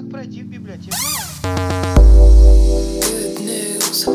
Как пройти в библиотеку? Good news,